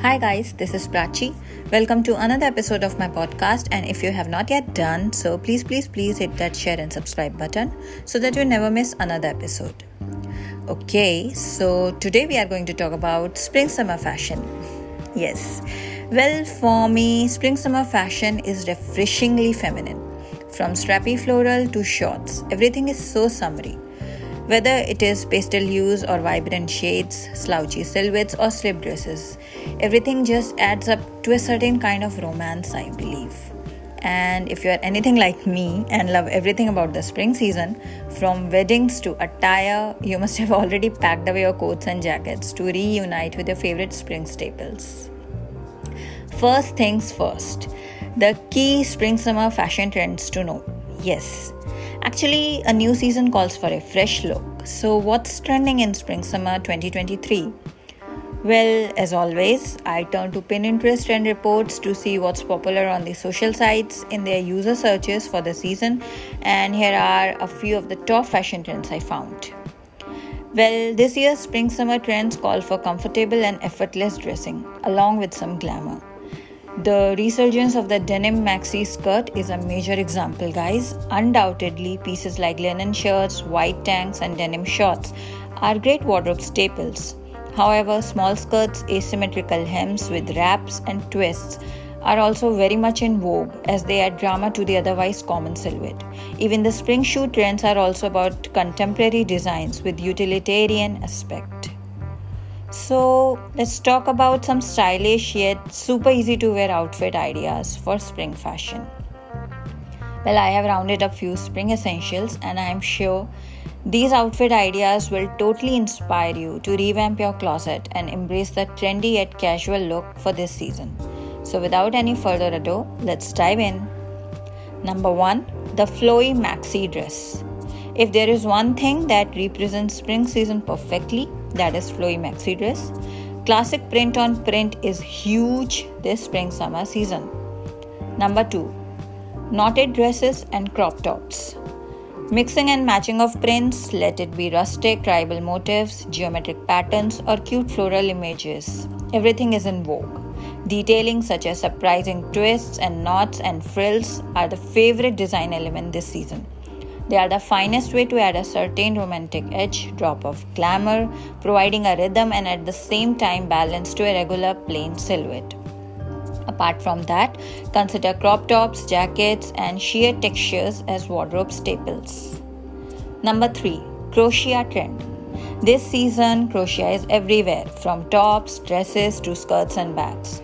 Hi, guys, this is Prachi. Welcome to another episode of my podcast. And if you have not yet done so, please, please, please hit that share and subscribe button so that you never miss another episode. Okay, so today we are going to talk about spring summer fashion. Yes, well, for me, spring summer fashion is refreshingly feminine. From strappy floral to shorts, everything is so summery. Whether it is pastel hues or vibrant shades, slouchy silhouettes or slip dresses, everything just adds up to a certain kind of romance, I believe. And if you are anything like me and love everything about the spring season, from weddings to attire, you must have already packed away your coats and jackets to reunite with your favorite spring staples. First things first, the key spring summer fashion trends to know. Yes, Actually, a new season calls for a fresh look. So, what's trending in spring summer 2023? Well, as always, I turn to Pinterest trend reports to see what's popular on the social sites in their user searches for the season, and here are a few of the top fashion trends I found. Well, this year's spring summer trends call for comfortable and effortless dressing, along with some glamour. The resurgence of the denim maxi skirt is a major example, guys. Undoubtedly, pieces like linen shirts, white tanks, and denim shorts are great wardrobe staples. However, small skirts, asymmetrical hems with wraps and twists are also very much in vogue as they add drama to the otherwise common silhouette. Even the spring shoe trends are also about contemporary designs with utilitarian aspect. So, let's talk about some stylish yet super easy to wear outfit ideas for spring fashion. Well, I have rounded up few spring essentials and I am sure these outfit ideas will totally inspire you to revamp your closet and embrace the trendy yet casual look for this season. So, without any further ado, let's dive in. Number 1 The Flowy Maxi Dress. If there is one thing that represents spring season perfectly, that is flowy maxi dress. Classic print on print is huge this spring summer season. Number 2 Knotted dresses and crop tops. Mixing and matching of prints, let it be rustic, tribal motifs, geometric patterns, or cute floral images. Everything is in vogue. Detailing such as surprising twists and knots and frills are the favorite design element this season. They are the finest way to add a certain romantic edge, drop of glamour, providing a rhythm and at the same time balance to a regular plain silhouette. Apart from that, consider crop tops, jackets, and sheer textures as wardrobe staples. Number 3 Crochet trend. This season, crochet is everywhere from tops, dresses to skirts and bags.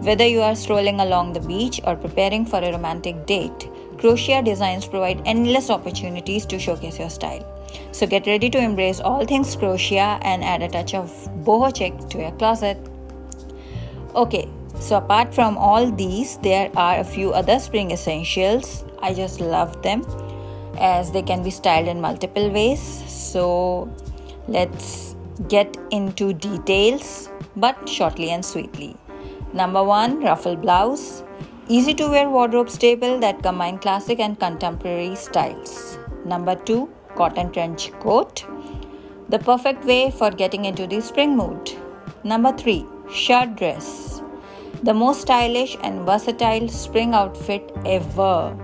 Whether you are strolling along the beach or preparing for a romantic date, Crochet designs provide endless opportunities to showcase your style. So get ready to embrace all things crochet and add a touch of boho chic to your closet. Okay, so apart from all these, there are a few other spring essentials. I just love them as they can be styled in multiple ways. So let's get into details but shortly and sweetly. Number one, ruffle blouse. Easy to wear wardrobe staple that combine classic and contemporary styles. Number 2, cotton trench coat. The perfect way for getting into the spring mood. Number 3, shirt dress. The most stylish and versatile spring outfit ever.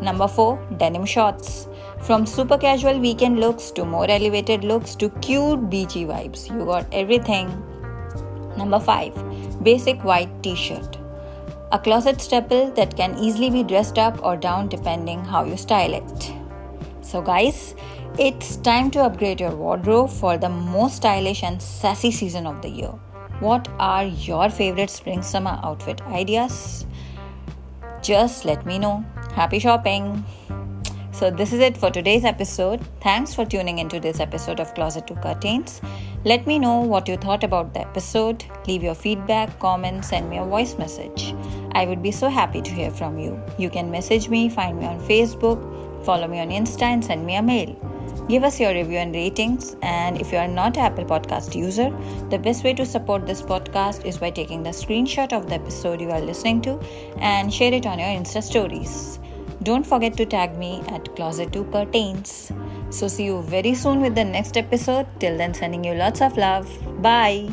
Number 4, denim shorts. From super casual weekend looks to more elevated looks to cute beachy vibes, you got everything. Number 5, basic white t shirt a closet staple that can easily be dressed up or down depending how you style it. So, guys, it's time to upgrade your wardrobe for the most stylish and sassy season of the year. What are your favorite spring summer outfit ideas? Just let me know. Happy shopping! So, this is it for today's episode. Thanks for tuning into this episode of Closet to Curtains. Let me know what you thought about the episode. Leave your feedback, comments, send me a voice message. I would be so happy to hear from you. You can message me, find me on Facebook, follow me on Insta, and send me a mail. Give us your review and ratings. And if you are not an Apple Podcast user, the best way to support this podcast is by taking the screenshot of the episode you are listening to and share it on your Insta stories. Don't forget to tag me at Closet to Curtains. So, see you very soon with the next episode. Till then, sending you lots of love. Bye.